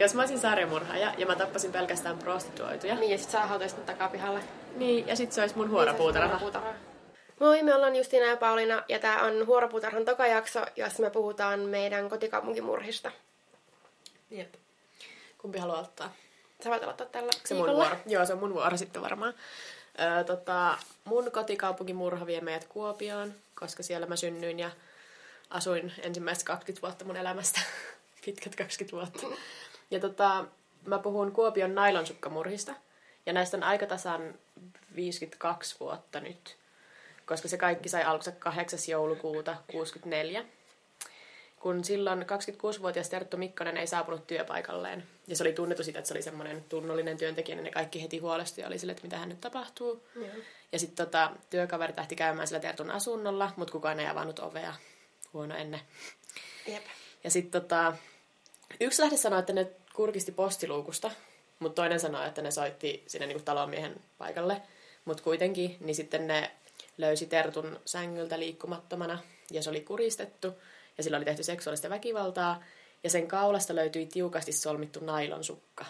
Jos mä olisin sarjamurhaaja ja mä tappasin pelkästään prostituoituja. Niin, ja sit sä hautaisit takapihalle. Niin, ja sit se olisi mun Niin, huoropuutarha. huoropuutarha. Moi, me ollaan Justiina ja Pauliina, ja tää on Huoropuutarhan toka jakso, jossa me puhutaan meidän kotikaupunkimurhista. Jep. Kumpi haluaa ottaa? Sä voit aloittaa tällä Se mun vuoro. Joo, se on mun vuoro sitten varmaan. Öö, tota, mun kotikaupunkimurha vie meidät Kuopioon, koska siellä mä synnyin ja asuin ensimmäiset 20 vuotta mun elämästä. Pitkät 20 vuotta. Ja tota, mä puhun Kuopion nailonsukkamurhista. Ja näistä on aika tasan 52 vuotta nyt. Koska se kaikki sai alkunsa 8. joulukuuta 64 kun silloin 26-vuotias Terttu Mikkonen ei saapunut työpaikalleen. Ja se oli tunnettu siitä, että se oli semmoinen tunnollinen työntekijä, niin ne kaikki heti huolesti ja oli sille, että mitä hän nyt tapahtuu. Joo. Ja sitten tota, työkaverit lähti käymään sillä Tertun asunnolla, mutta kukaan ei avannut ovea. Huono ennen. Jep. Ja sitten tota, yksi lähde sanoi, että ne kurkisti postiluukusta, mutta toinen sanoi, että ne soitti sinne niinku talonmiehen paikalle. Mutta kuitenkin, niin sitten ne löysi Tertun sängyltä liikkumattomana ja se oli kuristettu ja sillä oli tehty seksuaalista väkivaltaa ja sen kaulasta löytyi tiukasti solmittu nailonsukka.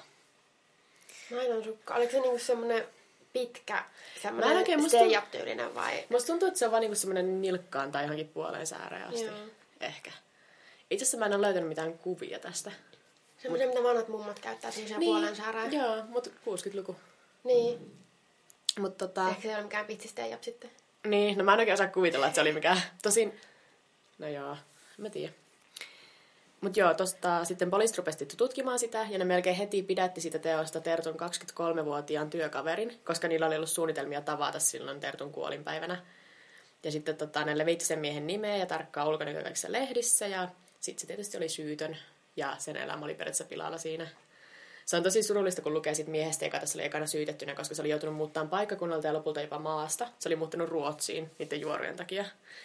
Nailonsukka. Oliko se niinku semmonen pitkä, Mä en semmonen oikein musta- stay-up-tyylinen vai? Musta tuntuu, että se on vaan niinku semmoinen nilkkaan tai johonkin puoleen sääreen asti. Joo. Ehkä. Itse asiassa mä en ole löytänyt mitään kuvia tästä. Semmoinen, mitä vanhat mummat käyttää semmoisia niin. puolen säärää. Joo, mutta 60-luku. Niin. Mutta tota... Ehkä se ei ole mikään pitsi stay-up sitten. Niin, no mä en oikein osaa kuvitella, että se oli mikään. Tosin, no joo, mä tiedä. Mut joo, tosta sitten poliisit rupesi tutkimaan sitä, ja ne melkein heti pidätti sitä teosta Tertun 23-vuotiaan työkaverin, koska niillä oli ollut suunnitelmia tavata silloin Tertun kuolinpäivänä. Ja sitten tota, ne levitti sen miehen nimeä ja tarkkaa ulkonäköä kaikissa lehdissä, ja sitten se tietysti oli syytön, ja sen elämä oli periaatteessa pilalla siinä. Se on tosi surullista, kun lukee siitä miehestä, joka tässä oli ekana syytettynä, koska se oli joutunut muuttamaan paikkakunnalta ja lopulta jopa maasta. Se oli muuttanut Ruotsiin niiden juorujen takia.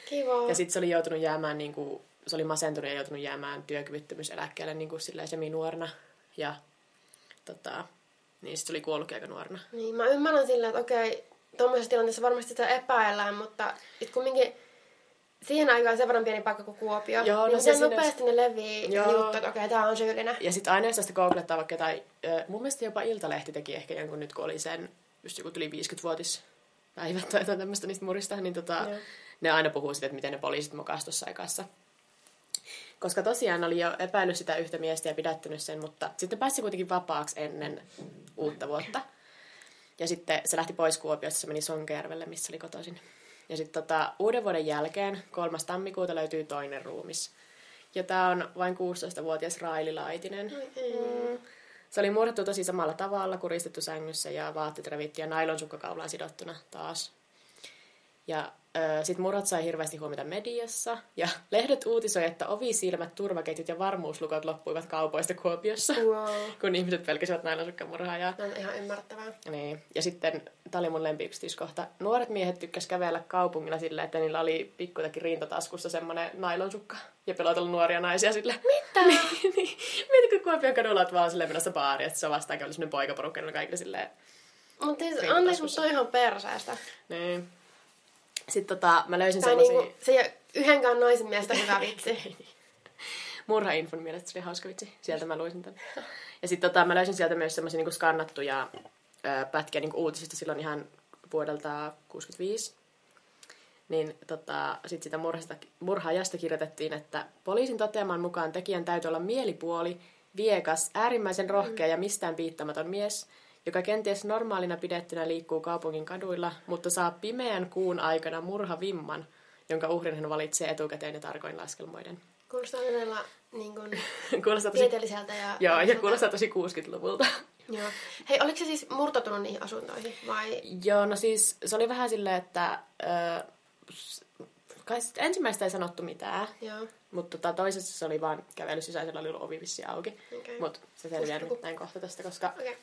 Kiva. Ja sitten se oli joutunut jäämään, niin kuin, se oli masentunut ja joutunut jäämään työkyvyttömyyseläkkeelle niin kuin semi-nuorena. Ja tota, niin sitten se oli kuollutkin aika nuorena. Niin, mä ymmärrän silleen, että okei, tuommoisessa tilanteessa varmasti sitä epäillään, mutta it kumminkin siihen aikaan sen verran pieni paikka kuin Kuopio. Joo, no niin se miten siinä- nopeasti ne levii Joo. juttu, että okei, tää on syyllinen. Ja sitten aina jos tästä googlettaa vaikka jotain, mun mielestä jopa Iltalehti teki ehkä jonkun nyt, kun oli sen just joku tuli 50-vuotispäivät tai jotain tämmöistä niistä murista, niin tota, Joo. ne aina puhuu siitä, että miten ne poliisit mokasivat tuossa aikassa. Koska tosiaan oli jo epäillyt sitä yhtä miestä ja pidättänyt sen, mutta sitten pääsi kuitenkin vapaaksi ennen uutta vuotta. Ja sitten se lähti pois Kuopiosta, se meni Sonkajärvelle, missä oli kotoisin. Ja sitten tota, uuden vuoden jälkeen, 3. tammikuuta, löytyy toinen ruumis. Ja tämä on vain 16-vuotias Raili Laitinen. Mm. Se oli murhattu tosi samalla tavalla, kuristettu sängyssä ja vaatteet revitty ja nailonsukkakaulaan sidottuna taas. Ja sitten murhat sai hirveästi huomiota mediassa. Ja lehdet uutisoi, että ovisilmät, turvaketjut ja varmuuslukot loppuivat kaupoista Kuopiossa. Wow. kun ihmiset pelkäsivät nailonsukkamurhaajaa. No, on ihan ymmärrettävää. Niin. Ja sitten, tämä oli mun lempiyksityiskohta, nuoret miehet tykkäs kävellä kaupungilla silleen, että niillä oli pikkutakin rintataskussa semmoinen nailonsukka ja pelotella nuoria naisia sille. Mitä? niin, niin. Mieti, kun Kuopion kadulla oot vaan silleen menossa baariin, että se on vastaan kävely semmoinen poikaporukka, niin kaikille silleen. Mutta siis, anteeksi, mutta on ihan perseestä. Niin. Sitten tota, mä löysin semmoisia... niinku, se ei ole yhdenkään naisen mielestä hyvä vitsi. Murhainfon mielestä se oli hauska vitsi. Sieltä mä luisin tämän. Ja sitten tota, mä löysin sieltä myös semmoisia niinku skannattuja ö, pätkiä niinku uutisista silloin ihan vuodelta 65. Niin tota, sitten sitä murhasta, murhaajasta kirjoitettiin, että poliisin toteaman mukaan tekijän täytyy olla mielipuoli, viekas, äärimmäisen rohkea ja mistään piittamaton mies, joka kenties normaalina pidettynä liikkuu kaupungin kaduilla, mutta saa pimeän kuun aikana murhavimman, jonka uhrin hän valitsee etukäteen ja tarkoin laskelmoiden. Kuulostaa todella niin kuin, Kuulostaa tosi, tieteelliseltä. Ja, joo, ja kuulostaa tosi 60-luvulta. Joo. Hei, oliko se siis murtautunut niihin asuntoihin vai? Joo, no siis se oli vähän silleen, että ö, s- kai ensimmäistä ei sanottu mitään, Joo. mutta tota, toisessa se oli vaan kävellyt sisäisellä, oli ollut ovi vissi auki. Okei. Mutta se selviää nyt näin kohta tästä, koska. Okay.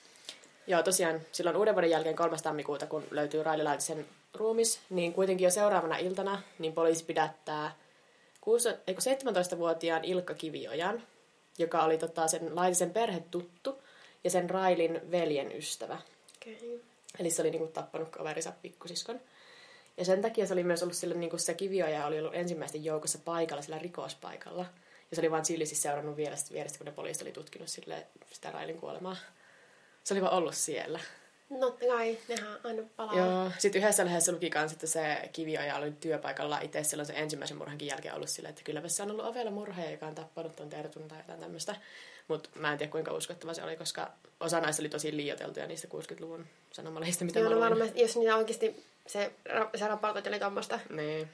Joo, tosiaan silloin uuden vuoden jälkeen 3. tammikuuta, kun löytyy Raili Laitisen ruumis, niin kuitenkin jo seuraavana iltana niin poliisi pidättää 6, ei kun 17-vuotiaan Ilkka Kiviojan, joka oli tota, sen Laitisen perhetuttu ja sen Railin veljen ystävä. Okay. Eli se oli niinku tappanut kaverinsa pikkusiskon. Ja sen takia se oli myös ollut sille, niinku se kivioja oli ollut ensimmäisten joukossa paikalla sillä rikospaikalla. Ja se oli vaan chillisti seurannut vierestä, vierestä kun ne poliisit oli tutkinut sille sitä Railin kuolemaa. Se oli vaan ollut siellä. No kai, nehän aina palaa. Joo. Sitten yhdessä lehdessä luki kans, että se kivioja oli työpaikalla itse silloin sen ensimmäisen murhankin jälkeen ollut silleen, että kyllä se on ollut ovella murhaaja, joka on tappanut ton Tertun tai jotain tämmöistä. Mutta mä en tiedä kuinka uskottava se oli, koska osa näistä oli tosi liioteltuja niistä 60-luvun sanomalehdistä, mitä Joo, mä no varmasti, jos niitä oikeasti se, se rapautot oli tuommoista. Niin.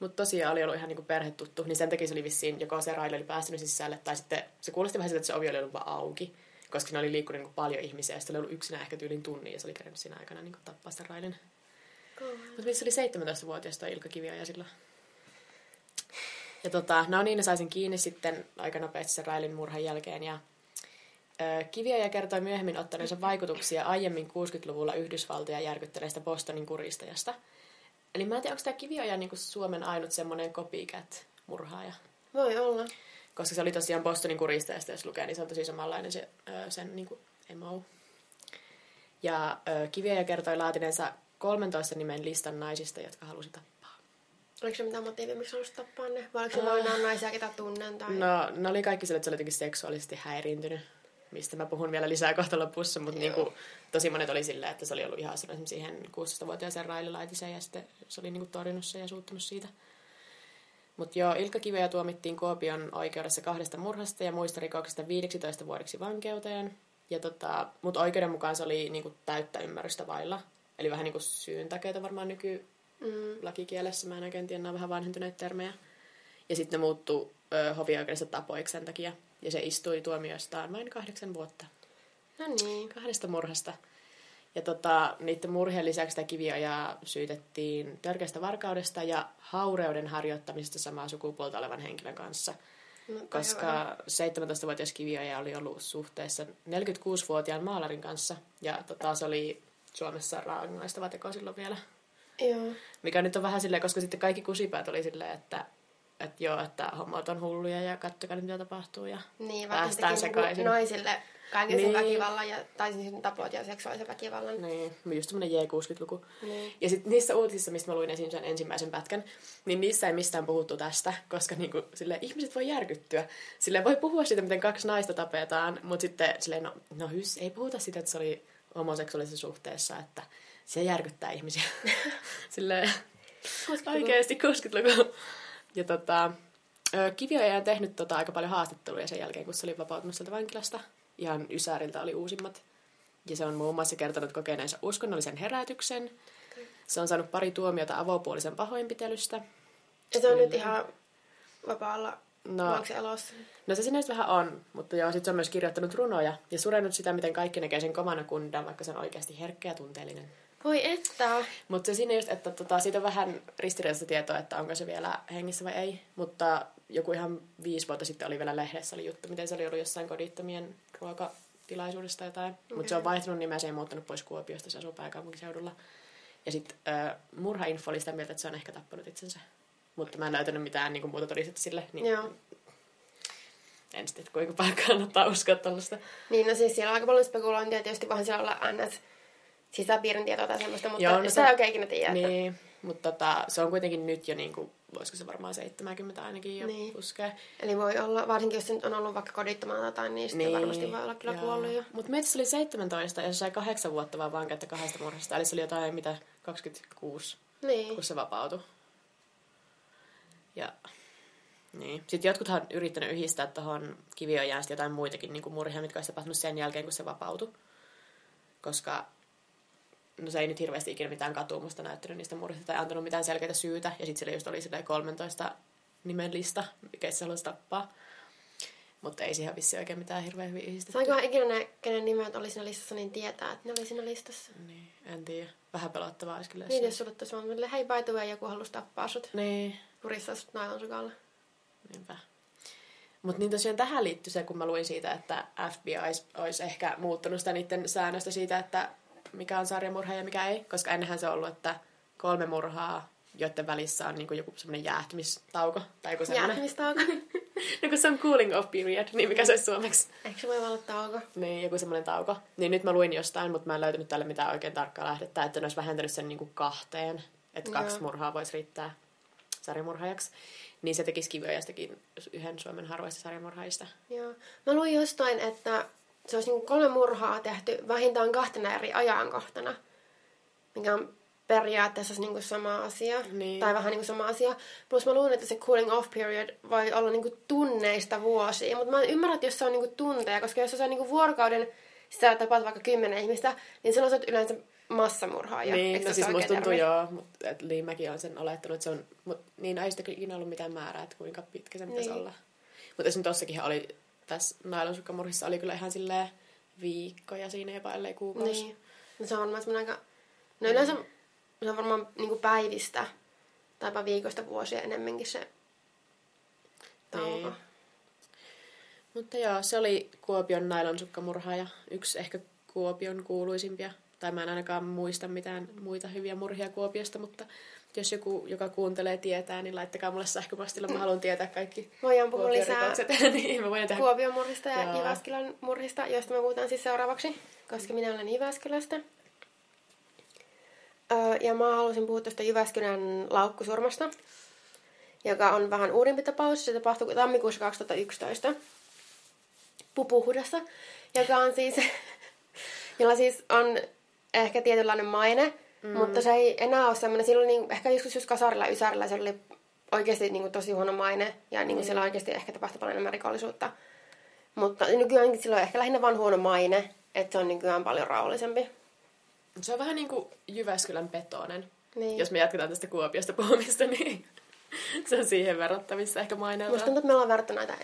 Mutta tosiaan oli ollut ihan niinku perhetuttu, niin sen takia se oli vissiin, joko se Raili oli päästynyt sisälle, tai sitten se kuulosti vähän siltä, että se ovi oli ollut vaan auki, koska siinä oli liikkunut niinku paljon ihmisiä, ja sitten oli ollut yksinään ehkä tyylin tunnin, ja se oli kerännyt siinä aikana niinku tappaa sitä Railin. Mutta missä oli 17-vuotias toi Ilkka Kivioja silloin? Ja tota, no niin, ne sai sen kiinni sitten aika nopeasti sen Railin murhan jälkeen, ja ö, Kivioja kertoi myöhemmin ottaneensa vaikutuksia aiemmin 60-luvulla Yhdysvaltoja järkyttäneestä Bostonin kuristajasta. Eli mä en tiedä, onko tämä Kivioja niin Suomen ainut semmoinen copycat-murhaaja. Voi olla. Koska se oli tosiaan Bostonin kuristajasta, jos lukee, niin se on tosi samanlainen se, sen niin kuin emo. Ja ö, Kivioja kertoi laatineensa 13 nimen listan naisista, jotka halusi tappaa. Oliko se mitään motiivia, miksi halusi tappaa ne? Vai oliko se vain nämä naisia, ketä tunnen? Tai... No, ne oli kaikki sille, että se oli jotenkin seksuaalisesti häiriintynyt, mistä mä puhun vielä lisää kohta lopussa, mutta niin kuin, tosi monet oli silleen, että se oli ollut ihan siihen 16-vuotiaaseen Raili Laitiseen ja sitten se oli niin kuin torjunut sen ja suuttunut siitä. Mutta joo, Ilkka Kiveä tuomittiin Kuopion oikeudessa kahdesta murhasta ja muista rikoksista 15 vuodeksi vankeuteen. Ja tota, mutta oikeuden mukaan se oli niinku täyttä ymmärrystä vailla. Eli vähän niin kuin syyntakeita varmaan nyky, Mm. lakikielessä, mä en oikein tiedä, vähän vanhentuneita termejä. Ja sitten ne muuttui ö, hovioikeudessa tapoiksi sen takia. Ja se istui tuomioistaan vain kahdeksan vuotta. No niin. Kahdesta murhasta. Ja tota, niiden murhien lisäksi sitä kiviojaa syytettiin törkeästä varkaudesta ja haureuden harjoittamisesta samaa sukupuolta olevan henkilön kanssa. No, Koska 17-vuotias kivioja oli ollut suhteessa 46-vuotiaan maalarin kanssa. Ja tota, se oli Suomessa rangaistava teko silloin vielä. Joo. Mikä nyt on vähän silleen, koska sitten kaikki kusipäät oli silleen, että, että joo, että hommat on hulluja ja kattokaa nyt mitä tapahtuu. Ja Niin, päästään niinku sekaisin. naisille kaiken sen Niin. väkivallan, ja, tai siis tapot ja seksuaalisen väkivallan. Niin, just semmoinen J60-luku. Niin. Ja sitten niissä uutisissa, mistä mä luin esiin sen ensimmäisen pätkän, niin niissä ei mistään puhuttu tästä, koska niinku, sille ihmiset voi järkyttyä. Sille voi puhua siitä, miten kaksi naista tapetaan, mutta sitten silleen, no, no hys, ei puhuta siitä, että se oli homoseksuaalisessa suhteessa, että se järkyttää ihmisiä. Silleen, 60-luku. oikeasti 60-luku. Ja tota, Kivioja on tehnyt tota aika paljon haastatteluja sen jälkeen, kun se oli vapautunut sieltä vankilasta. Ihan Ysäriltä oli uusimmat. Ja se on muun muassa kertonut kokeneensa uskonnollisen herätyksen. Se on saanut pari tuomiota avopuolisen pahoinpitelystä. Ja se on nyt ihan vapaalla. No, elossa? no se sinne nyt vähän on, mutta joo, sit se on myös kirjoittanut runoja ja surennut sitä, miten kaikki näkee sen komana kundan, vaikka se on oikeasti herkkä ja tunteellinen. Voi että. Mutta se siinä just, että tota, siitä on vähän ristiriitaista tietoa, että onko se vielä hengissä vai ei. Mutta joku ihan viisi vuotta sitten oli vielä lehdessä oli juttu, miten se oli ollut jossain kodittomien ruokatilaisuudesta jotain. Okay. Mutta se on vaihtunut nimeä, se ei muuttanut pois Kuopiosta, se asuu pääkaupunkiseudulla. Ja sitten äh, murhainfo oli sitä mieltä, että se on ehkä tappanut itsensä. Mutta mä en löytänyt mitään niin kuin, muuta todistetta sille, niin Joo. en sitten, että kuinka paljon kannattaa uskoa tällaista. Niin, no siis siellä on aika paljon spekulointia. Tietysti vähän siellä olla ns. Sisäpiirin tietoa tai semmoista, mutta Joo, Joo, no no se- sitä ei oikein ikinä tiedä. Että... Niin, mutta tota, se on kuitenkin nyt jo, niin kuin, voisiko se varmaan 70 ainakin jo Niin. puskee. Eli voi olla, varsinkin jos se nyt on ollut vaikka kodittomana tai jotain, niin sitten varmasti voi olla kyllä kuollut jo. Mutta meitä se oli 17 ja se sai kahdeksan vuotta vaan vankeutta kahdesta murhasta. Eli se oli jotain, mitä, 26, Niin. kun se vapautui. Ja niin. Sitten jotkuthan on yrittänyt yhdistää tuohon kiviojään jotain muitakin niin kuin murhia, mitkä olisi tapahtunut sen jälkeen, kun se vapautui. Koska no se ei nyt hirveästi ikinä mitään katumusta näyttänyt niistä murhista tai antanut mitään selkeitä syytä. Ja sitten sillä just oli silleen 13 nimen lista, mikä se halusi tappaa. Mutta ei siihen vissi oikein mitään hirveän hyvin yhdistetty. Sainkohan ikinä ne, kenen nimet oli siinä listassa, niin tietää, että ne oli siinä listassa. Niin, en tiedä. Vähän pelottavaa olisi kyllä. Niin, jos sulle tuossa on hei by the way, joku halusi tappaa sut. Niin, Kuristaa sut nailonsukalla. niinpä. Mutta niin tosiaan tähän liittyy se, kun mä luin siitä, että FBI olisi, olisi ehkä muuttanut sitä niiden säännöstä siitä, että mikä on sarjamurha ja mikä ei. Koska ennenhän se on ollut, että kolme murhaa, joiden välissä on niin kuin joku semmoinen jäähtymistauko. Tai joku semmoinen. Jäähtymistauko. no kun se on cooling off period, niin mikä se olisi suomeksi. Eikö se voi olla tauko? Niin, joku semmoinen tauko. Niin nyt mä luin jostain, mutta mä en löytänyt tälle mitään oikein tarkkaa lähdettä, että ne olisi vähentänyt sen niin kuin kahteen. Että kaksi Joo. murhaa voisi riittää sarjamurhaajaksi, niin se teki Skivyöjästäkin yhden Suomen harvoista sarjamurhaajista. Joo. Mä luin jostain, että se olisi niin kolme murhaa tehty vähintään kahtena eri ajankohtana, mikä on periaatteessa niin kuin sama asia, Niin. tai vähän niin kuin sama asia. Plus mä luulen, että se cooling off period voi olla niin kuin tunneista vuosia, mutta mä en ymmärrä, että jos se on niin kuin tunteja, koska jos se on niin kuin vuorokauden sisällä tapaat vaikka kymmenen ihmistä, niin silloin sä oot yleensä massamurhaaja. Niin, Eikö no siis musta tuntuu joo, mutta Lee mäkin on sen olettanut, että se on, mut, niin ei sitä ikinä ollut mitään määrää, että kuinka pitkä se pitäisi Niin. olla. Mutta esimerkiksi tossakin oli, tässä nailonsukkamurhissa oli kyllä ihan silleen viikkoja siinä jopa, ellei kuukausi. Niin. No se on varmaan semmoinen aika... No yleensä se on varmaan niinku päivistä tai jopa viikosta vuosia enemmänkin se tauko. Niin. Mutta joo, se oli Kuopion nailonsukkamurhaaja, yksi ehkä Kuopion kuuluisimpia. Tai mä en ainakaan muista mitään muita hyviä murhia Kuopiosta, mutta jos joku, joka kuuntelee, tietää, niin laittakaa mulle sähköpostilla. Mä haluan tietää kaikki Voidaan puhua lisää niin, mä voin tehdä Kuopion murhista ja Joo. Jyväskylän murhista, joista me puhutaan siis seuraavaksi, koska minä olen Jyväskylästä. Öö, ja mä halusin puhua tuosta Jyväskylän laukkusurmasta, joka on vähän uudempi tapaus. Se tapahtui tammikuussa 2011 Pupuhudassa, joka on siis, jolla siis on ehkä tietynlainen maine, mm. mutta se ei enää ole semmoinen, silloin niin, ehkä joskus just kasarilla ysärillä se oli oikeasti niin kuin, tosi huono maine, ja niin kuin, siellä oikeasti ehkä tapahtui paljon enemmän rikollisuutta. Mutta nykyään sillä on ehkä lähinnä vaan huono maine, että se on nykyään paljon rauhallisempi. Se on vähän niin kuin Jyväskylän petonen. Niin. Jos me jatketaan tästä Kuopiosta puhumista, niin se on siihen verrattavissa ehkä Musta maineelta. tuntuu, että me ollaan verrattu näitä,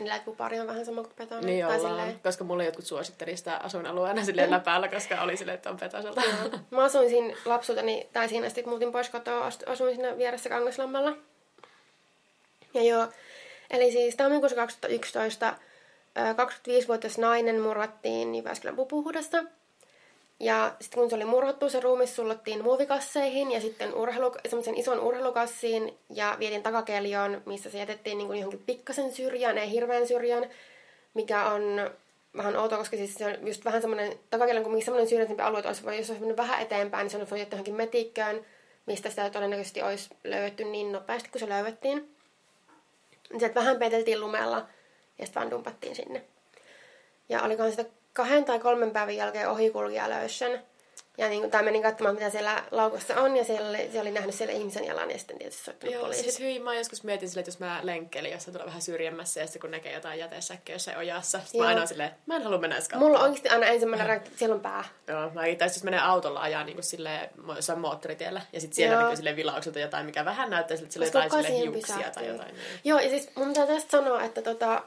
on vähän sama kuin Petoni. Niin tai ollaan, silleen. koska mulle jotkut suositteli sitä asuinalueena silleen läpäällä, koska oli silleen, että on petoselta. Mä asuin siinä lapsuuteni, tai siinä asti kun muutin pois kotoa, asuin siinä vieressä Kangaslammalla. Ja joo, eli siis tammikuussa 2011 ö, 25-vuotias nainen murrattiin Jyväskylän pupuhudasta. Ja sitten kun se oli murhattu, se ruumis sullottiin muovikasseihin ja sitten urheilu, semmoisen ison urheilukassiin ja vietiin takakeljoon, missä se jätettiin niin kuin johonkin pikkasen syrjään, ei hirveän syrjään, mikä on vähän outoa, koska siis se on just vähän semmoinen, takakeljon kun semmoinen syrjäisempi alue, että olisi, jos olisi mennyt vähän eteenpäin, niin se on voi jättää johonkin metikköön, mistä sitä todennäköisesti olisi löydetty niin nopeasti, kun se löydettiin. Sieltä vähän peteltiin lumella ja sitten vaan dumpattiin sinne. Ja olikohan sitä kahden tai kolmen päivän jälkeen ohikulkija löysi sen. Ja niin kuin, tai menin katsomaan, mitä siellä laukussa on, ja siellä oli, se oli nähnyt siellä ihmisen jalan, ja sitten tietysti soittanut Joo, poliisit. siis hyvin mä joskus mietin silleen, että jos mä lenkkelin, jos se tulee vähän syrjemmässä ja sitten kun näkee jotain jätesäkkiä jossain ojassa, sitten mä aina silleen, mä en halua mennä edes Mulla on oikeasti aina ensimmäinen reaktio, siellä on pää. Joo, mä tai siis menee autolla ajaa niin kuin silleen, jossain moottoritiellä, ja sitten siellä Joo. näkyy silleen vilaukselta jotain, mikä vähän näyttää siltä, että sillä on jotain siihen hiuksia tai jotain. Niin. Joo, ja siis mun pitää tästä sanoa, että tota,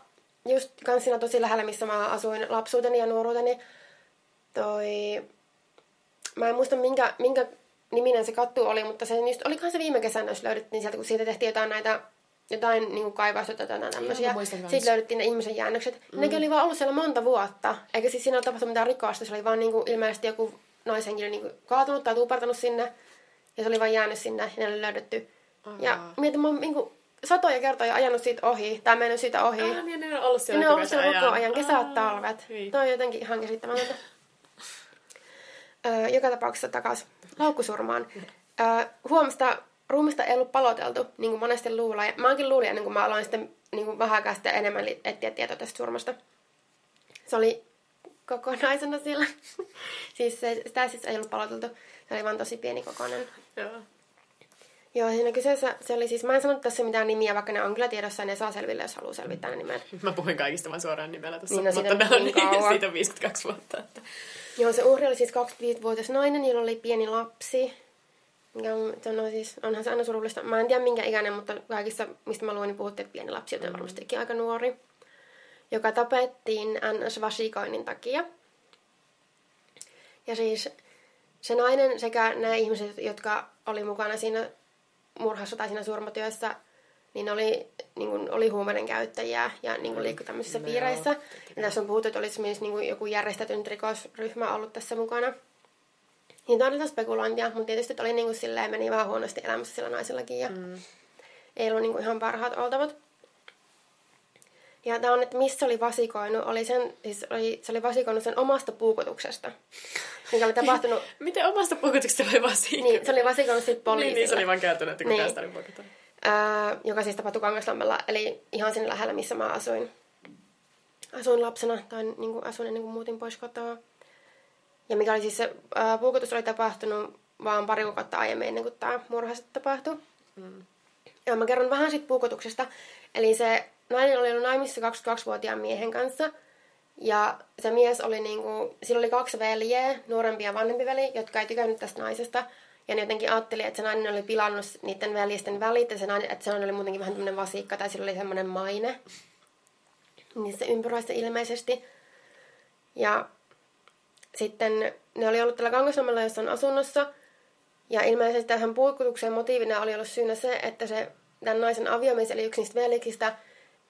just kans siinä tosi lähellä, missä mä asuin lapsuuteni ja nuoruuteni, toi... Mä en muista, minkä, minkä niminen se kattu oli, mutta se just, olikohan se viime kesänä, jos löydettiin sieltä, kun siitä tehtiin jotain näitä jotain niin kuin kaivausta tai jotain tämmöisiä. Sitten löydettiin ne ihmisen jäännökset. Mm. Nekin oli vaan ollut siellä monta vuotta. Eikä siis siinä ole tapahtunut mitään rikosta. Se oli vaan niin kuin, ilmeisesti joku naishenkilö niin kuin, kaatunut tai tuupartanut sinne. Ja se oli vaan jäänyt sinne ja ne oli löydetty. Ja Aa. mietin, mä niin kuin, satoja kertoja ajanut siitä ohi. Tai mennyt siitä ohi. Ah, niin ne on ollut siellä ne on ollut koko siellä koko ajan. ajan, kesät, Aa, talvet. hyi. Toi on jotenkin ihan käsittämätöntä. Öö, joka tapauksessa takaisin laukkusurmaan. Öö, huomista ruumista ei ollut paloteltu, niin kuin monesti luulee. Ja Mäkin luulin ennen kuin mä aloin sitten niin kuin vähän aikaa sitten enemmän etsiä tietoa tästä surmasta. Se oli kokonaisena siellä. siis se, sitä siis ei ollut paloteltu. Se oli vaan tosi pieni kokoinen. Joo. Joo, siinä kyseessä se oli siis, mä en sanonut tässä mitään nimiä, vaikka ne on kyllä tiedossa ja ne saa selville, jos haluaa selvittää ne nimet. Mä puhuin kaikista vaan suoraan nimellä tuossa, Niin, no mutta siitä on niin kauan. siitä on 52 vuotta. Että. Joo, se uhri oli siis 25-vuotias nainen, jolla oli pieni lapsi. Ja se on siis, onhan se aina surullista. Mä en tiedä minkä ikäinen, mutta kaikissa, mistä mä luin, niin puhuttiin, että pieni lapsi, joten varmastikin aika nuori. Joka tapettiin NS-vasikoinnin takia. Ja siis se nainen sekä nämä ihmiset, jotka oli mukana siinä murhassa tai siinä surmatyössä, niin oli, niin kuin, oli huumeiden käyttäjiä ja niin kuin liikkui tämmöisissä No piireissä. joo, Ja tässä on puhuttu, että olisi myös niin kuin, joku järjestetyn rikosryhmä ollut tässä mukana. Niin tämä oli tätä spekulointia, mutta tietysti oli niin kuin, silleen, meni vähän huonosti elämässä sillä naisellakin ja mm. ei ollut niin kuin, ihan parhaat oltavat. Ja tämä on, että missä oli vasikoinut, oli sen, siis oli, se oli vasikoinut sen omasta puukotuksesta, mikä oli tapahtunut, Miten omasta puukotuksesta voi vaan siinä? niin se oli vasikoinut sitten poliisille. Niin, niin, se oli vaan käytänyt, että Niin. kukaan sitä oli puukottanut. ää, joka siis tapahtui Kangaslammella, eli ihan siinä lähellä, missä mä asuin. Asuin lapsena, tai niin kuin asuin ennen kuin muutin pois kotoa. Ja mikä oli siis se, ää, puukotus oli tapahtunut vaan pari kuukautta aiemmin ennen kuin tämä murha sitten tapahtui. Mm. Ja mä kerron vähän siitä puukotuksesta. Eli se nainen oli ollut naimissa 22-vuotiaan miehen kanssa. Ja se mies oli niinku, sillä oli kaksi veljeä, nuorempi ja vanhempi veli, jotka ei tykännyt tästä naisesta. Ja ne jotenkin ajatteli, että se nainen oli pilannut niiden veljesten välit, ja se nainen, että se nainen oli muutenkin vähän tämmöinen vasikka, tai sillä oli semmoinen maine. Se ympyröissä ilmeisesti. Ja sitten ne oli ollut tällä Kangasnommella jossain asunnossa, ja ilmeisesti tähän puikutuksen motiivina oli ollut syynä se, että se tämän naisen aviomies, eli yksi niistä veljeksistä,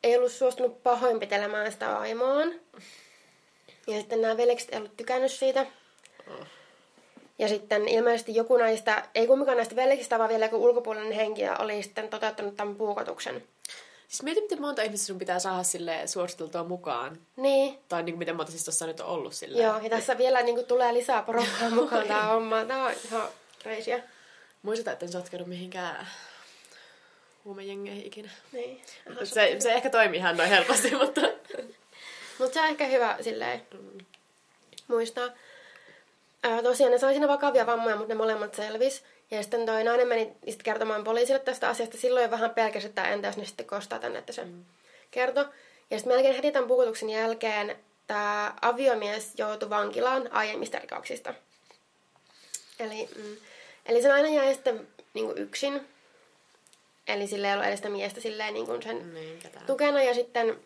ei ollut suostunut pahoinpitelemään sitä vaimoaan. Ja sitten nämä veljekset ei ollut tykännyt siitä. Ja sitten ilmeisesti joku näistä, ei kumminkaan näistä veljeksistä, vaan vielä joku ulkopuolinen henkilö oli sitten toteuttanut tämän puukotuksen. Siis mieti, miten monta ihmistä sun pitää saada sille suositeltua mukaan. Niin. Tai niin kuin, miten monta siis tuossa nyt on ollut silleen. Joo, ja tässä vielä niin kuin, tulee lisää porukkaa mukaan tämä homma. Tämä on ihan reisiä. Muisteta, että en sotkenut mihinkään huumejengeihin ikinä. Niin. Se, se ehkä toimii ihan noin helposti, mutta... mutta se on ehkä hyvä silleen mm. muistaa. Ää, tosiaan ne sai siinä vakavia vammoja, mutta ne molemmat selvis. Ja sitten toi nainen meni sitten kertomaan poliisille tästä asiasta. Silloin vähän pelkäsi, että entä jos ne sitten kostaa tänne, että se mm. kertoi. Ja sitten melkein heti tämän pukutuksen jälkeen tämä aviomies joutui vankilaan aiemmista rikoksista. Eli, mm, eli se nainen jäi sitten niin yksin. Eli sille ei ollut edes sitä miestä silleen niin kuin sen niin, tukena. Ja sitten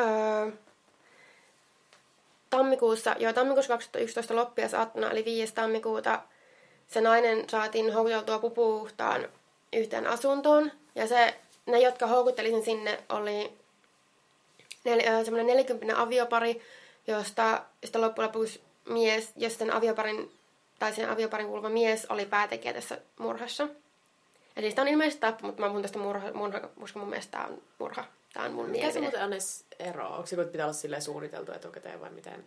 öö, tammikuussa, joo tammikuussa 2011 loppiasattuna, eli 5. tammikuuta, se nainen saatiin houkuteltua pupuhtaan yhteen asuntoon. Ja se, ne, jotka houkutteli sen sinne, oli nel, semmoinen 40 aviopari, josta, josta loppujen lopuksi mies, jos sen avioparin, tai sen avioparin kuuluva mies oli päätekijä tässä murhassa. Eli sitä on ilmeisesti tappu, mutta mä puhun tästä murha, murha, koska mun mielestä tämä on murha. Tämä on mun Mikä mielipide. se muuten on edes ero? Onko se, kun pitää olla silleen suunniteltu etukäteen vai miten?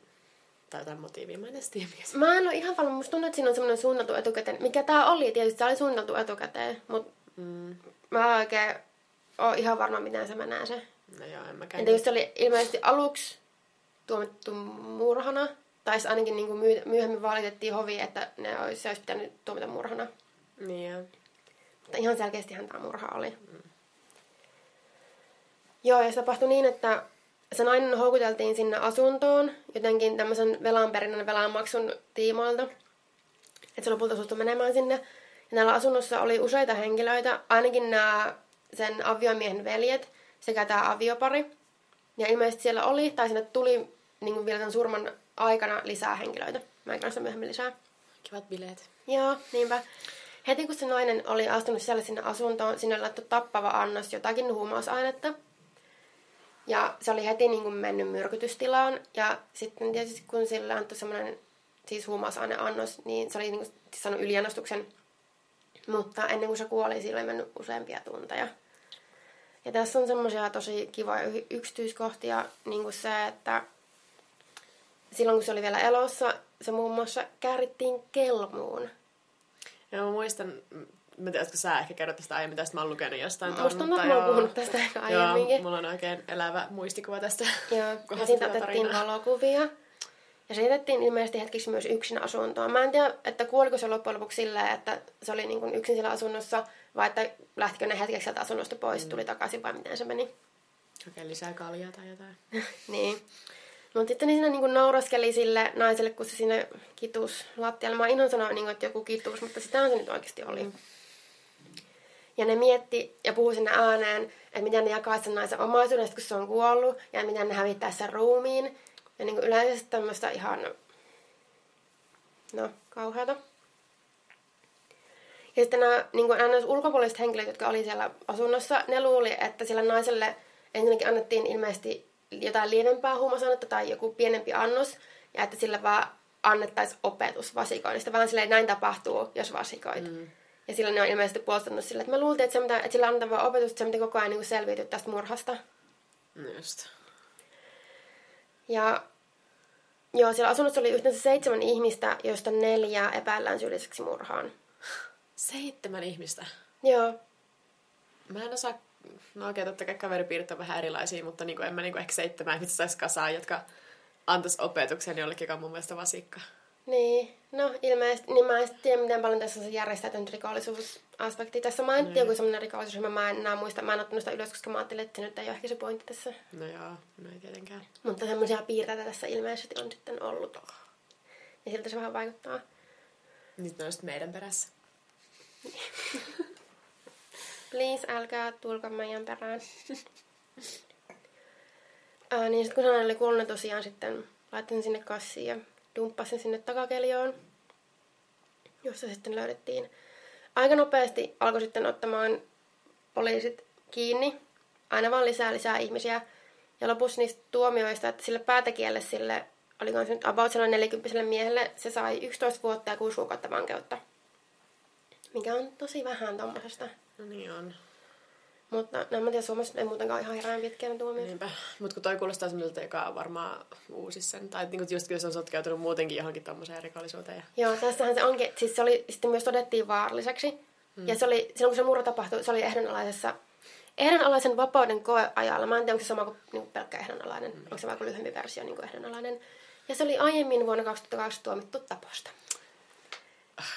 Tai jotain motiivia, mä en edes tiedä mikä Mä en ole ihan varma, musta tuntuu, että siinä on semmoinen suunniteltu etukäteen. Mikä tää oli, tietysti se oli suunniteltu etukäteen, mutta mm. mä oikein ole ihan varma, miten se menee se. No joo, en mäkään. Entä jos se oli ilmeisesti aluksi tuomittu murhana, tai ainakin niin kuin myöhemmin valitettiin hovi, että ne olisi, se olisi pitänyt tuomita murhana. Niin joo. Mutta ihan selkeästihän tämä murha oli. Mm. Joo, ja se tapahtui niin, että se nainen houkuteltiin sinne asuntoon jotenkin tämmöisen velanperinnän velanmaksun tiimoilta. Että se lopulta suostui menemään sinne. Ja näillä asunnossa oli useita henkilöitä, ainakin nämä sen aviomiehen veljet sekä tämä aviopari. Ja ilmeisesti siellä oli, tai sinne tuli niin kuin vielä tämän surman aikana lisää henkilöitä. Mä en sitä myöhemmin lisää. Kivat bileet. Joo, niinpä. Heti kun se nainen oli astunut sisälle sinne asuntoon, sinne oli tappava annos jotakin huumausainetta. Ja se oli heti niin kuin mennyt myrkytystilaan. Ja sitten tietysti kun sille antoi semmoinen siis huumausaineannos, niin se oli niin kuin saanut yliannostuksen. Mutta ennen kuin se kuoli, sillä oli mennyt useampia tunteja. Ja tässä on semmoisia tosi kivoja yksityiskohtia, niin kuin se, että silloin kun se oli vielä elossa, se muun muassa käärittiin kelmuun. Ja mä muistan, Mä tiedän, että sä ehkä kerrot tästä aiemmin, tästä mä oon lukenut jostain. Musta tuntuu, että mä oon puhunut tästä ehkä aiemminkin. Joo, mulla on oikein elävä muistikuva tästä. Joo, ja siitä otettiin valokuvia. Ja se jätettiin ilmeisesti hetkeksi myös yksin asuntoon. Mä en tiedä, että kuoliko se loppujen lopuksi silleen, että se oli niin kuin yksin siellä asunnossa, vai että lähtikö ne hetkeksi sieltä asunnosta pois, mm. tuli takaisin vai miten se meni. Okei, lisää kaljaa tai jotain. niin. Mutta sitten niin siinä niinku nauraskeli sille naiselle, kun se sinne kitus lattialle. Mä inhoan sanoa, niinku, että joku kitus, mutta sitä se nyt oikeasti oli. Mm. Ja ne mietti ja puhui sinne ääneen, että miten ne jakaa sen naisen omaisuuden, kun se on kuollut, ja miten ne hävittää sen ruumiin. Ja niin kuin yleensä tämmöistä ihan, no, kauheata. Ja sitten nämä niin kuin ulkopuoliset henkilöt, jotka oli siellä asunnossa, ne luuli, että sillä naiselle ensinnäkin annettiin ilmeisesti jotain lievempää huumausainetta tai joku pienempi annos, ja että sillä vaan annettaisiin opetus vasikoinnista. Vähän silleen, näin tapahtuu, jos vasikoit. Mm. Ja silloin ne on ilmeisesti puolustanut sille, että mä luultiin, että, se, mitä, että sillä annetaan vaan opetus, että se mitä koko ajan niin selviytyä tästä murhasta. Just. Ja joo, siellä asunnossa oli yhteensä seitsemän ihmistä, joista neljä epäillään syylliseksi murhaan. Seitsemän ihmistä? Joo. Mä en osaa, no okei, totta kai kaveripiirit on vähän erilaisia, mutta niin kuin, en mä niin kuin ehkä seitsemän ihmistä saisi kasaan, jotka antaisi opetuksen jollekin, joka on mun mielestä vasikka. Niin, no ilmeisesti, niin mä en tiedä miten paljon tässä on se järjestäytynyt rikollisuusaspekti. Tässä mainittiin joku semmoinen rikollisuusryhmä, mä en enää muista, mä en ottanut sitä ylös, koska mä ajattelin, että se nyt ei ole ehkä se pointti tässä. No joo, no ei tietenkään. Mutta semmoisia piirteitä tässä ilmeisesti on sitten ollut. Ja siltä se vähän vaikuttaa. Nyt ne on sitten meidän perässä. Please, älkää tulko meidän perään. Ää, niin sitten kun sanoin, oli kuollut tosiaan sitten laittin sinne kassiin ja dumppasin sinne takakeljoon, jossa sitten löydettiin. Aika nopeasti alkoi sitten ottamaan poliisit kiinni, aina vaan lisää lisää ihmisiä. Ja lopussa niistä tuomioista, että sille päätekijälle, sille, oliko se nyt about 40 miehelle, se sai 11 vuotta ja 6 kuukautta vankeutta. Mikä on tosi vähän tommosesta. No niin on. Mutta no, en mä tiedä, Suomessa ei muutenkaan ihan hirveän pitkiä ne tuomiot. Niinpä. Mutta kun toi kuulostaa semmoiselta, joka on varmaan uusi sen. Tai niinku just kun se on sotkeutunut muutenkin johonkin tommoseen rikollisuuteen. Ja... Joo, tässähän se onkin. Siis se oli, sitten myös todettiin vaaralliseksi. Hmm. Ja se oli, silloin kun se murro tapahtui, se oli ehdonalaisessa, ehdonalaisen vapauden koeajalla. Mä en tiedä, onko se sama kuin, niin kuin pelkkä ehdonalainen. Hmm. Onko se vaikka lyhyempi versio niin kuin ehdonalainen. Ja se oli aiemmin vuonna 2002 tuomittu taposta.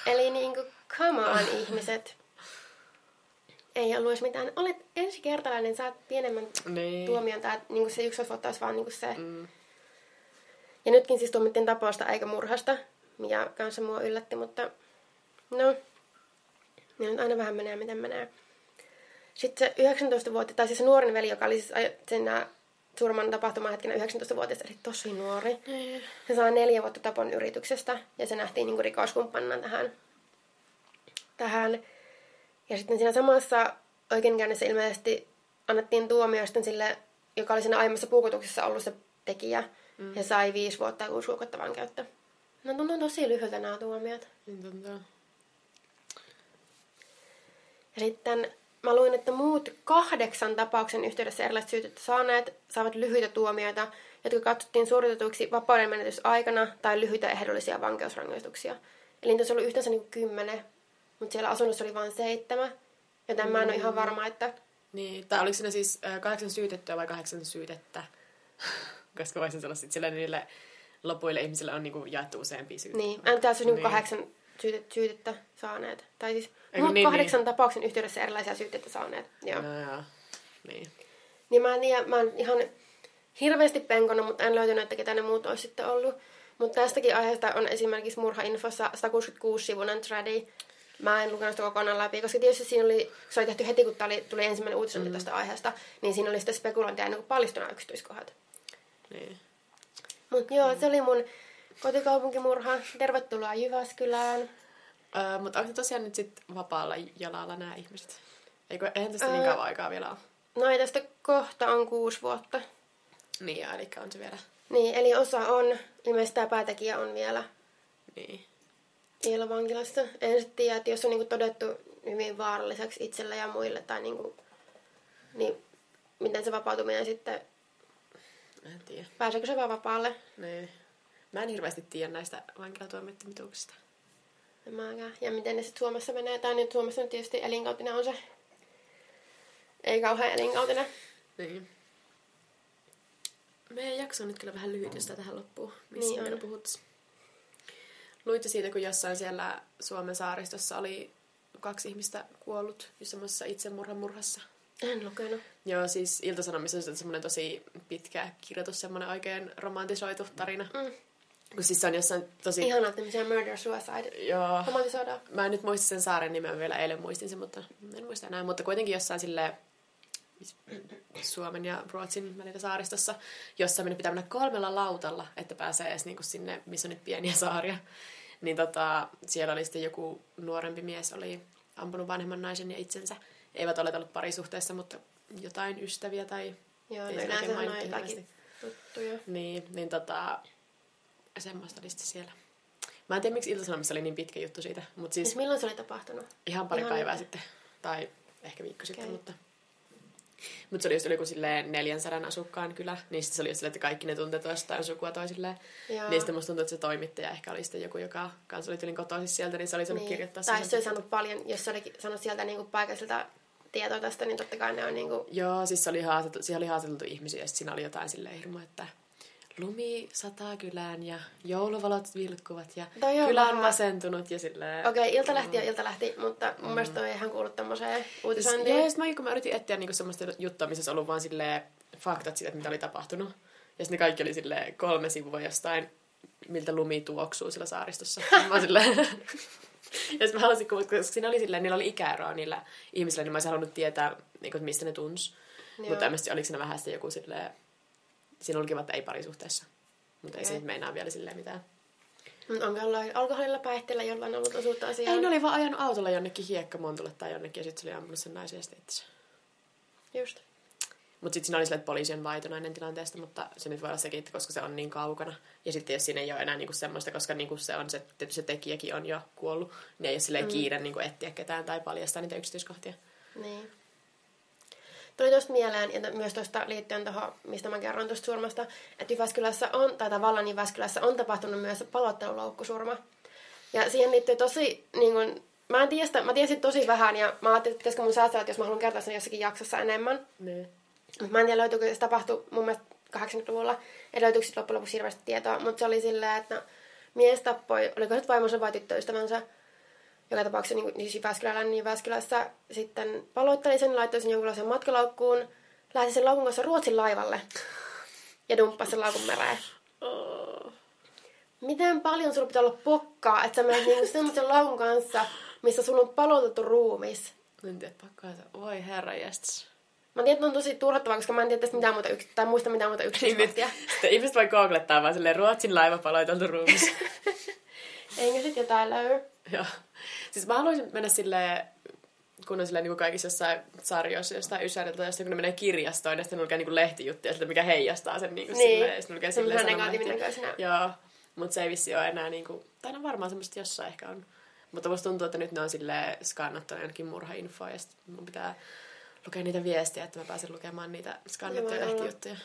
Eli niin kuin, come on ihmiset. Ei ollut edes mitään. Olet ensikertalainen, saat pienemmän Niin. tuomion. Tai niin kuin se 11 vuotta olisi vaan niin kuin se. Mm. Ja nytkin siis tuomittiin taposta eikä murhasta, mikä kanssa mua yllätti, mutta no, niin nyt aina vähän menee miten menee. Sitten se 19 vuotta, tai siis se nuorin veli, joka oli siis sen surman tapahtuman hetkenä 19-vuotias, eli tosi nuori. Se saa neljä vuotta tapon yrityksestä, ja se nähtiin niin rikoskumppanina tähän. tähän. Ja sitten siinä samassa oikeudenkäynnissä ilmeisesti annettiin tuomio sitten sille, joka oli siinä aiemmassa puukotuksessa ollut se tekijä, mm. ja sai viisi vuotta ja kuusi kuukautta vankeutta. No tuntuu tosi lyhyeltä nämä tuomiot. Niin tuntuu. Ja sitten mä luin, että muut kahdeksan tapauksen yhteydessä erilaiset syytettä saaneet saavat lyhyitä tuomioita, jotka katsottiin suoritetuiksi vapauden menetysaikana tai lyhyitä ehdollisia vankeusrangaistuksia. Eli niitä olisi ollut yhteensä niin kymmenen, mutta siellä asunnossa oli vain seitsemän, joten mä en ole ihan varma, että Niin, tai oliko siinä siis äh, kahdeksan syytettyä vai kahdeksan syytettä? Koska voisin sanoa sit sillä niille lopuille ihmisille on niinku jaettu useampia syytettä. niin, en tässä olisi niin. Niin. kahdeksan syytet, syytettä saaneet. Tai siis Eiku muut niin, kahdeksan tapauksen yhteydessä erilaisia syytettä saaneet. Joo. No, joo. Niin. Niin mä en tiedä, mä oon ihan hirveästi penkonnut, mutta en löytänyt, että ketä ne muut olisi sitten ollut. Mutta tästäkin aiheesta on esimerkiksi Murha-infossa 166-sivuinen tradi. Mä en lukenut sitä kokonaan läpi, koska tietysti siinä oli, se oli tehty heti, kun tää oli, tuli ensimmäinen uutisointi mm. tästä aiheesta, niin siinä oli sitten spekulointia ennen kuin paljastui nämä yksityiskohdat. niin. Mutta joo, se oli mun kotikaupunkimurha. Tervetuloa Jyväskylään. Öö, mutta onko tosiaan nyt sit vapaalla jalalla nämä ihmiset? Eikö, eihän tästä niin Öö. kauan aikaa vielä ole. No ei tästä kohta on kuusi vuotta. Niin, eli on se vielä. Niin, eli osa on, ilmeisesti tämä päätekijä on vielä Niin. Vielä vankilassa. En sitten tiedä, että jos on niinku todettu hyvin vaaralliseksi itselle ja muille, tai niinku, niin miten se vapautuminen sitten, En tiedä. pääseekö se vaan vapaalle? Niin. Mä en hirveästi tiedä näistä. En mäkään. Ja miten ne sitten Suomessa menee. Tai nyt Suomessa nyt tietysti elinkautinen on se. Ei kauhean elinkautinen. Niin. Meidän jakso on nyt kyllä vähän lyhyt, jos tähän loppuu. Missä Niin on. Luitte siitä, kun jossain siellä Suomen saaristossa oli kaksi ihmistä kuollut semmoisessa itsemurhan murhassa. En lukenut. Joo, siis Ilta-Sanomissa on sitten semmoinen tosi pitkä kirjoitus, semmoinen oikein romantisoitu tarina. Mm. Kun siis se on jossain tosi... Ihanaa tämmöisiä murder suicide. Joo. Romantisoidaan. Mä en nyt muista sen saaren nimen vielä, eilen muistin sen, mutta en muista enää. Mutta kuitenkin jossain sille Suomen ja Ruotsin välillä saaristossa, jossa minne pitää mennä kolmella lautalla, että pääsee edes niinku sinne, missä on nyt pieniä saaria. Niin tota, siellä oli sitten joku nuorempi mies, oli ampunut vanhemman naisen ja itsensä. Eivät ole olleet parisuhteessa, mutta jotain ystäviä tai Joo, no Ei se oikein on jotakin tuttuja. niin, niin tota, semmoista oli sitten siellä. Mä en tiedä, miksi Ilta-Sanomissa oli niin pitkä juttu siitä, mutta siis Siis milloin se oli tapahtunut? ihan pari Ihan päivää nyt. sitten. Tai ehkä viikko sitten, Okei. mutta... Mutta se oli just joku silleen 400 asukkaan kylä, niin se oli just silleen, että kaikki ne tuntee toistaan sukua toisilleen. Joo. Niin sitten musta tuntuu, että se toimittaja ehkä oli sitten joku, joka kanssa oli tyylin kotoisin sieltä, niin se oli saanut Niin. kirjoittaa Tai se olisi saanut paljon, jos se oli saanut sieltä niinku paikallisilta tietoa tästä, niin totta kai ne on niinku... Joo, siis se oli haastateltu, siellä oli haastateltu ihmisiä ja sitten siinä oli jotain silleen hirmu, että lumi sataa kylään ja jouluvalot vilkkuvat ja Toi kylä on vähän- masentunut ja silleen... Okei, okay, Iltalehti on Iltalehti, mutta mun mielestä toi ei ihan kuulu tämmöiseen Siis, uutisointiin. joo, ja sit mä, kun mä yritin etsiä niinku semmoista juttua, missä olisi ollut vaan silleen faktat siitä, että mitä oli tapahtunut. Ja sitten ne kaikki oli silleen kolme sivua jostain, miltä lumi tuoksuu sillä saaristossa. mä silleen... ja sit mä halusin, koska siinä oli silleen, niillä oli ikäeroa niillä ihmisillä, niin mä olisin halunnut tietää, niin kuin, mistä ne tunsi. Mutta sit- oliko siinä vähän sitten joku silleen... Siinä olikin että ei parisuhteessa. Mutta ei se nyt meinaa vielä silleen mitään. Onko jollain alkoholilla päihteillä jollain ollut osuutta asiaan? Ei, ne oli vaan ajanut autolla jonnekin hiekkamontulle tai jonnekin, ja sitten se oli ampunut sen naisen ja sitten itse. Just. Mutta sitten siinä oli silleen, että poliisi on vaitonainen tilanteesta, mutta se nyt voi olla sekin, että koska se on niin kaukana. Ja sitten jos siinä ei ole enää niinku semmoista, koska niinku se, on se, se tekijäkin on jo kuollut, niin ei ole silleen mm. kiire niinku etsiä ketään tai paljastaa niitä yksityiskohtia. Niin. Tuli tuosta mieleen, ja myös tuosta liittyen tuohon, mistä mä kerron tuosta surmasta, että Jyväskylässä on, tai tavallaan Jyväskylässä on tapahtunut myös palotteluloukkusurma. Ja siihen liittyy tosi, niin kun, mä en tiedä mä tiesin tosi vähän, ja mä ajattelin, että pitäisikö mun säästää, että jos mä haluan kertoa sen jossakin jaksossa enemmän. Niin. Mut Mä en tiedä, löytyykö se tapahtui mun mielestä 80-luvulla. Ei löytyykö sitten loppujen lopuksi hirveästi tietoa. Mutta se oli silleen, että no, mies tappoi, oliko se nyt vaimonsa vai tyttöystävänsä. Joka tapauksessa niin, niin Jyväskylällä, niin Jyväskylässä sitten paloitteli sen, laittoi sen jonkunlaisen matkalaukkuun. Lähti sen laukun kanssa Ruotsin laivalle. Ja dumppasi sen laukun mereen. Oh. Miten paljon sulla pitää olla pokkaa, että sä menet niinku semmoisen laukun kanssa, missä sulla on palotettu ruumis. En tiedä, pakko Voi herra jästäs. Mä tiedän, että on tosi turhattavaa, koska mä en tiedä tästä mitään muuta, yks- tai muista mitään muuta Niin yksityiskohtia. sitten ihmiset voi googlettaa vaan silleen Ruotsin laiva paloiteltu ruumis. Eikö sit jotain löydy? Joo. Siis mä haluaisin mennä silleen, kun on silleen niin kuin kaikissa jossain sarjoissa, jostain ysäriltä, josta kun ne menee kirjastoon, ja sitten ne lukee niin lehtijuttuja, siltä, mikä heijastaa sen niin kuin Niin. silleen, ja sitten lukee silleen negatiivinen. Joo, mutta se ei vissi ole enää niin kuin, tai no varmaan semmoista jossain ehkä on. Mutta musta tuntuu, että nyt ne on silleen skannattuna jonnekin murhainfoa, ja sitten mun pitää lukea niitä viestiä, että mä pääsen lukemaan niitä skannattuja Joo, joo.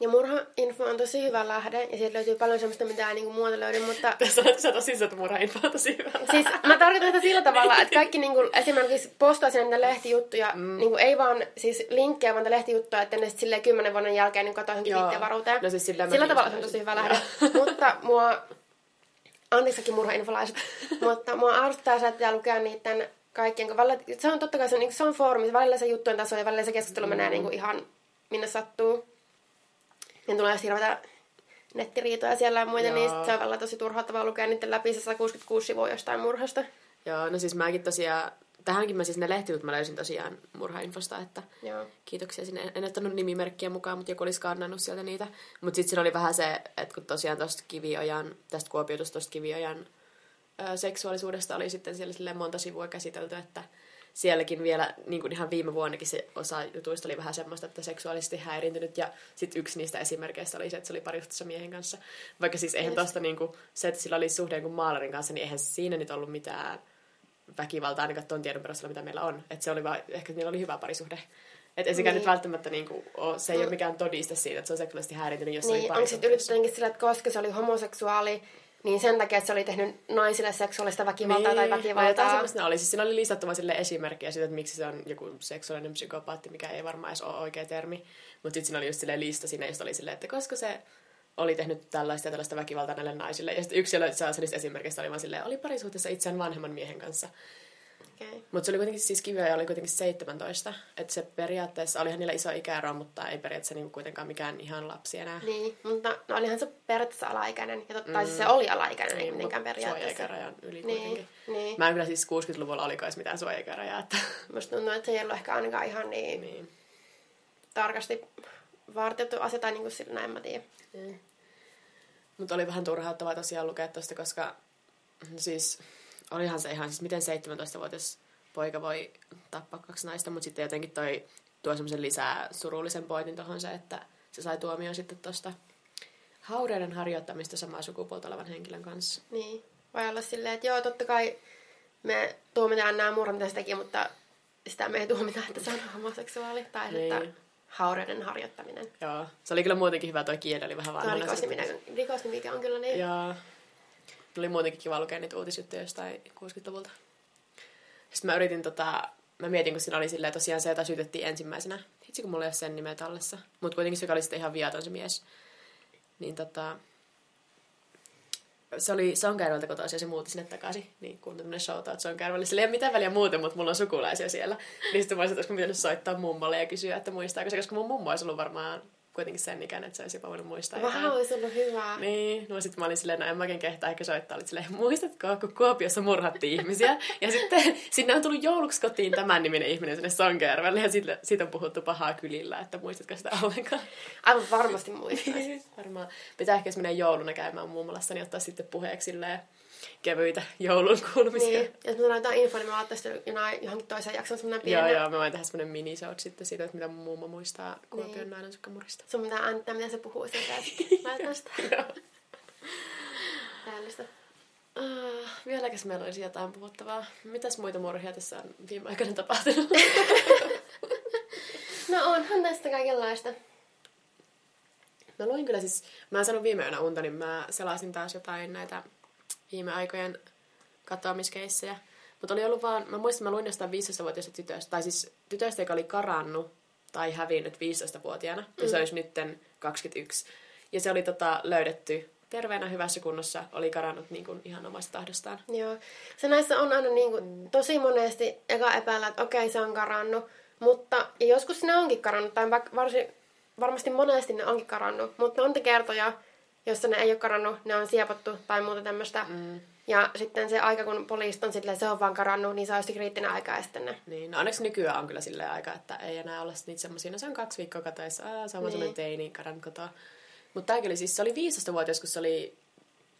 Ja murha-info on tosi hyvä lähde, ja sieltä löytyy paljon semmoista, mitä ei niinku muuta löydy, mutta... Sanoit, että sä tosi että murhainfo on tosi hyvä. Siis mä tarkoitan sitä sillä tavalla, että kaikki niinku, esimerkiksi postaa sinne lehtijuttuja, mm. niinku, ei vaan siis linkkejä, vaan lehtijuttuja, että ne sitten silleen kymmenen vuoden jälkeen niin katoa johonkin Joo. viitteenvaruuteen. No siis sillä sillä tavalla se on tosi hyvä lähde. mutta mua, anteeksikin murhainfolaiset, mutta mua arvostaa se, että lukea niiden kaikkien, kun välillä, se on totta kai se on, niin se on foorumi, välillä se juttujen taso ja välillä se keskustelu mm. menee niin kuin ihan minne sattuu. Niin tulee sitten hirveitä nettiriitoja siellä ja muita, Joo. niin se on välillä tosi turhauttavaa lukea niiden läpi se 166 sivua jostain murhasta. Joo, no siis mäkin tosiaan, tähänkin mä siis ne lehtijutut mä löysin tosiaan murhainfosta, että Joo. kiitoksia sinne. En ottanut nimimerkkiä mukaan, mutta joku oli skannannut sieltä niitä. Mutta sitten siinä oli vähän se, että kun tosiaan tuosta Kiviojan, tästä kuopiotusta tuosta Kiviojan ö, seksuaalisuudesta oli sitten siellä monta sivua käsitelty, että sielläkin vielä niin kuin ihan viime vuonnakin se osa jutuista oli vähän semmoista, että seksuaalisesti häiriintynyt. Ja sitten yksi niistä esimerkkeistä oli se, että se oli parisuhteessa miehen kanssa. Vaikka siis eihän tosta niin kuin, se, että sillä oli suhde jonkun maalarin kanssa, niin eihän siinä nyt ollut mitään väkivaltaa ainakaan tuon tiedon perusteella, mitä meillä on. Että se oli vaan, ehkä niillä oli hyvä parisuhde. Että ei sekään Niin. nyt välttämättä niinku, se ei ole mikään todiste siitä, että se on seksuaalisesti häiriintynyt, jos se Niin, oli onko sitten yritetty jotenkin sillä, että koska se oli homoseksuaali, niin sen takia, että se oli tehnyt naisille seksuaalista väkivaltaa tai vai jotain väkivaltaa. semmoista ne oli. Siis siinä oli vaan sille esimerkkiä siitä, että miksi se on joku seksuaalinen psykopaatti, mikä ei varmaan edes ole oikea termi. Mutta sitten siinä oli just silleen lista siinä, josta oli silleen, että koska se oli tehnyt tällaista ja tällaista väkivaltaa näille naisille. Ja sitten yksi siellä niistä esimerkistä oli vaan silleen, oli parisuhteessa itseään vanhemman miehen kanssa. Okay. Mutta se oli kuitenkin siis kiveä ja oli kuitenkin 17. Että se periaatteessa, olihan niillä iso ikäero, mutta ei periaatteessa niinku kuitenkaan mikään ihan lapsi enää. Niin, mutta no olihan se periaatteessa alaikäinen. Ja totta, mm. siis se oli alaikäinen, ei mitenkään periaatteessa. Suojaikärajan yli Niin, kuitenkin. niin. Mä en kyllä siis 60-luvulla oliko edes mitään suojaikärajaa. Että... Musta tuntuu, että se ei ollut ehkä ainakaan ihan niin, niin. niin. tarkasti vartioitu asia, tai niin kuin sillä näin mä tiedän. Mutta oli vähän turhauttavaa tosiaan lukea tosta, koska siis olihan se ihan, siis miten 17-vuotias poika voi tappaa kaksi naista, mutta sitten jotenkin toi tuo semmoisen lisää surullisen pointin tuohon se, että se sai tuomion sitten tosta haureiden harjoittamista samaa sukupuolta olevan henkilön kanssa. Niin. Voi olla silleen, että joo, totta kai me tuomitaan nämä murhat, mitä mutta sitä me ei tuomita, että se on homoseksuaali. Tai Niin. että haureuden harjoittaminen. Joo, se oli kyllä muutenkin hyvä, toi kieli oli vähän Tuo vanhana. rikosniminen, rikosnimikä on kyllä niin. Ja oli muutenkin kiva lukea niitä uutisjuttuja jostain 60-luvulta. Sitten mä yritin tota, mä mietin, kun siinä oli silleen tosiaan se, jota syytettiin ensimmäisenä. Hitsi, kun mulla ei ole sen nimeä tallessa. Mutta kuitenkin se joka oli sitten ihan viaton se mies. Niin tota, se oli Sonkärveltä kotoisin ja se muutti sinne takaisin. Niin kun tämmönen shoutout Sonkärvelle. Sillä ei ole mitään väliä muuten, mutta mulla on sukulaisia siellä. Niin sitten mä olisin, että pitänyt soittaa mummolle ja kysyä, että muistaako se, koska mun mummo olisi ollut varmaan kuitenkin sen ikäinen, että se olisi jopa voinut muistaa. Vähän jotain. olisi ollut hyvä. Niin, no sitten mä olin silleen, no en mäkin kehtaa ehkä soittaa, olit silleen, muistatko, kun Kuopiossa murhattiin ihmisiä? Ja sitten sinne on tullut jouluksi kotiin tämän niminen ihminen sinne Sonkajärvelle, ja siitä, siitä on puhuttu pahaa kylillä, että muistatko sitä ollenkaan? Aivan varmasti muistais. Varmaan pitää ehkä jos menee jouluna käymään mummolassa, niin ottaa sitten puheeksi silleen kevyitä joulun kuulumisia. Niin, jos mä sanon jotain infoa, niin mä laittaisin jonain, johonkin toiseen jaksoon semmonen Joo, pieni. joo, mä voin tehdä semmonen minisode sitten siitä, että mitä mummo muistaa Kuopion Niin. nainen sukkamurista. Sun pitää äänittää, mitä se puhuu sieltä. sitten Laitan sitä. Täällistä. Uh, vieläkäs meillä olisi jotain puhuttavaa? Mitäs muita murhia tässä on viime aikoina tapahtunut? No onhan tästä kaikenlaista. Mä luin kyllä siis, mä en saanut viime yönä unta, niin mä selasin taas jotain näitä viime aikojen katoamiskeissejä. Mutta oli ollut vaan, mä muistan, mä luin jostain 15-vuotiaasta tytöstä, tai siis tytöstä, joka oli karannut tai hävinnyt 15-vuotiaana, ja se olisi nytten 21. Ja se oli tota, löydetty terveenä hyvässä kunnossa, oli karannut niin kuin ihan omasta tahdostaan. Joo. Se näissä on aina niin kuin, tosi monesti eka epäillä, että okei, se on karannut. Mutta ja joskus ne onkin karannut, tai varsin, varmasti monesti ne onkin karannut. Mutta on kertoja, jossa ne ei ole karannut, ne on siepattu tai muuta tämmöistä. Mm. Ja sitten se aika, kun poliisit on silleen, se on vaan karannut, niin se on kriittinen aika ja sitten ne. Niin, no onneksi nykyään on kyllä silleen aika, että ei enää olla niitä semmosia, no se on kaksi viikkoa katoissa, aah, on niin. semmoinen teini, karannut kotoa. Mutta tämäkin oli siis, se oli 15-vuotias, kun se oli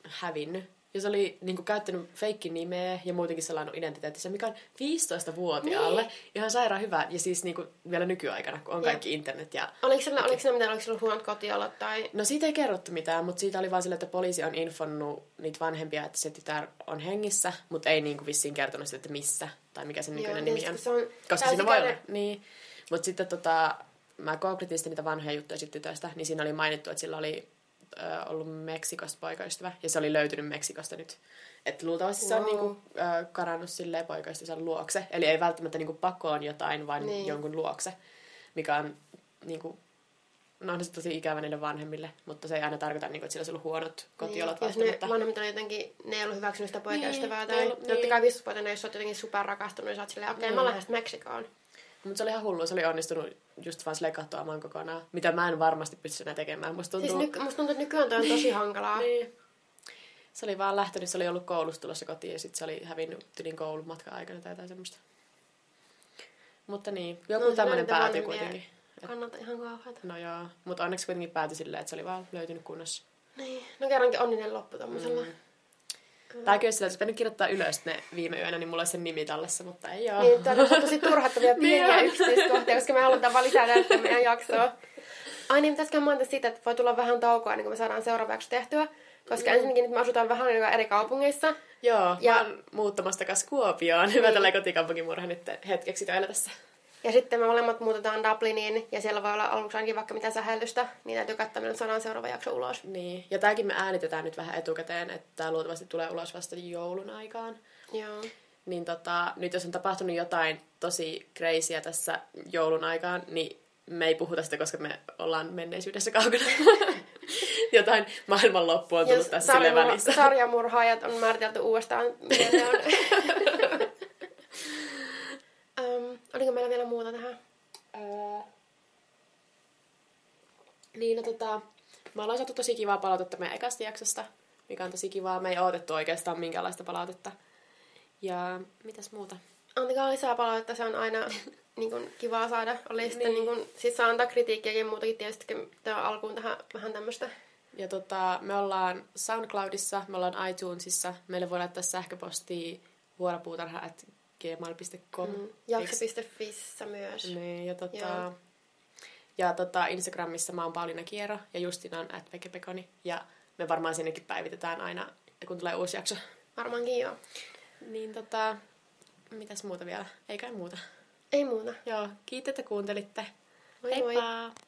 hävinnyt. Ja se oli niinku, käyttänyt feikki nimeä ja muutenkin sellainen identiteetti, mikä on 15-vuotiaalle niin. ihan sairaan hyvä. Ja siis niinku, vielä nykyaikana, kun on Jep. kaikki internet ja Oliko sillä, oliko sillä mitään, oliko sillä huonot kotiolot tai... No siitä ei kerrottu mitään, mutta siitä oli vaan sillä, että poliisi on infonnut niitä vanhempia, että se tytär on hengissä, mutta ei niinku vissiin kertonut sitä, että missä tai mikä sen nykyinen Joo, nimi on. se on Koska siinä voi olla. Niin. Mutta sitten tota, mä googletin sitten niitä vanhoja juttuja siitä tytöstä, niin siinä oli mainittu, että sillä oli ö, ollut Meksikosta poikaystävä, ja se oli löytynyt Meksikosta nyt. Että luultavasti se on Wow. niinku, ö, karannut silleen poikaystävänsä luokse. Eli ei välttämättä niinku pakoon jotain, vaan Niin. niin. jonkun luokse, mikä on niinku, no on se tosi ikävä niille vanhemmille, mutta se ei aina tarkoita, niinku, että sillä olisi ollut huonot kotiolot Niin, jos ne välttämättä. vanhemmat on jotenkin, ne ei ollut hyväksynyt sitä poikaystävää Niin, tai ollut- totta niin. kai 15 jos oot jotenkin superrakastunut, niin sä oot silleen, okei, okay, mä Niin. lähden Meksikoon. Mutta se oli ihan hullu, se oli onnistunut just vaan silleen katoamaan kokonaan, mitä mä en varmasti pysty enää tekemään. Musta tuntuu... Siis ny- musta tuntuu, että nykyään toi on tosi hankalaa. Niin. Se oli vaan lähtenyt, se oli ollut koulusta tulossa kotiin ja sitten se oli hävinnyt tylin koulun matka aikana tai jotain semmoista. Mutta niin, joku No, tämmöinen päätyi vanhempia kuitenkin. Kannalta ihan kauheata. No joo, mutta onneksi kuitenkin päätyi silleen, että se oli vaan löytynyt kunnossa. Niin. No kerrankin onninen loppu tommosella. Mm. Kyllä sillä, että pitänyt kirjoittaa ylös ne viime yönä, niin mulla olisi sen nimi tallessa, mutta ei oo. Niin, tää on tosi turhattavia pieniä Niin. yksityiskohtia, koska me halutaan vaan lisää näyttää meidän jaksoa. Ai niin, pitäisikö mainita siitä, että voi tulla vähän taukoa ennen kuin me saadaan seuraava jakso tehtyä. Koska ensinnäkin nyt me asutaan vähän aikaa eri kaupungeissa. Joo, Ja- mä oon muuttamassa takaisin Kuopioon. Hyvä Niin. tällä kotikaupunkimurha nyt hetkeksi töillä tässä. Ja sitten me molemmat muutetaan Dubliniin, ja siellä voi olla aluksi ainakin vaikka mitä sähellystä, niin täytyy katsoa, milloin saadaan seuraava jakso ulos. Niin, ja tääkin me äänitetään nyt vähän etukäteen, että luultavasti tulee ulos vasta joulun aikaan. Joo. Niin tota, nyt jos on tapahtunut jotain tosi crazyä tässä joulun aikaan, niin me ei puhuta sitä, koska me ollaan menneisyydessä kaukana. jotain maailmanloppua on tullut tässä sarjamur- välissä. sarjamurhaajat on määritelty uudestaan, mitä ne on. um, oliko meillä vielä muuta tähän? Öö. Niin, no tota, me ollaan saatu tosi kivaa palautetta meidän ekasta jaksosta, mikä on tosi kivaa. Me ei odotettu oikeastaan minkäänlaista palautetta. Ja mitäs muuta? Antakaa lisää palautetta, se on aina niin kuin, kivaa saada. Oli niin. sitten Niin. niin kuin, siis saa antaa kritiikkiäkin muutakin tietysti tämä alkuun tähän vähän tämmöistä. Ja tota, me ollaan SoundCloudissa, me ollaan iTunesissa. Meille voi laittaa sähköpostia huorapuutarha.gmail.com. Mm. Jakso.fissä myös. Niin, ja, tota, Joo. ja tota, Instagramissa mä oon Pauliina Kiero ja Justina on at Pekepekoni. Ja me varmaan sinnekin päivitetään aina, kun tulee uusi jakso. Varmaankin joo. Niin tota, mitäs muuta vielä? Ei kai muuta. Ei muuta. Joo, kiitos, että kuuntelitte. Moi moi. Heippa!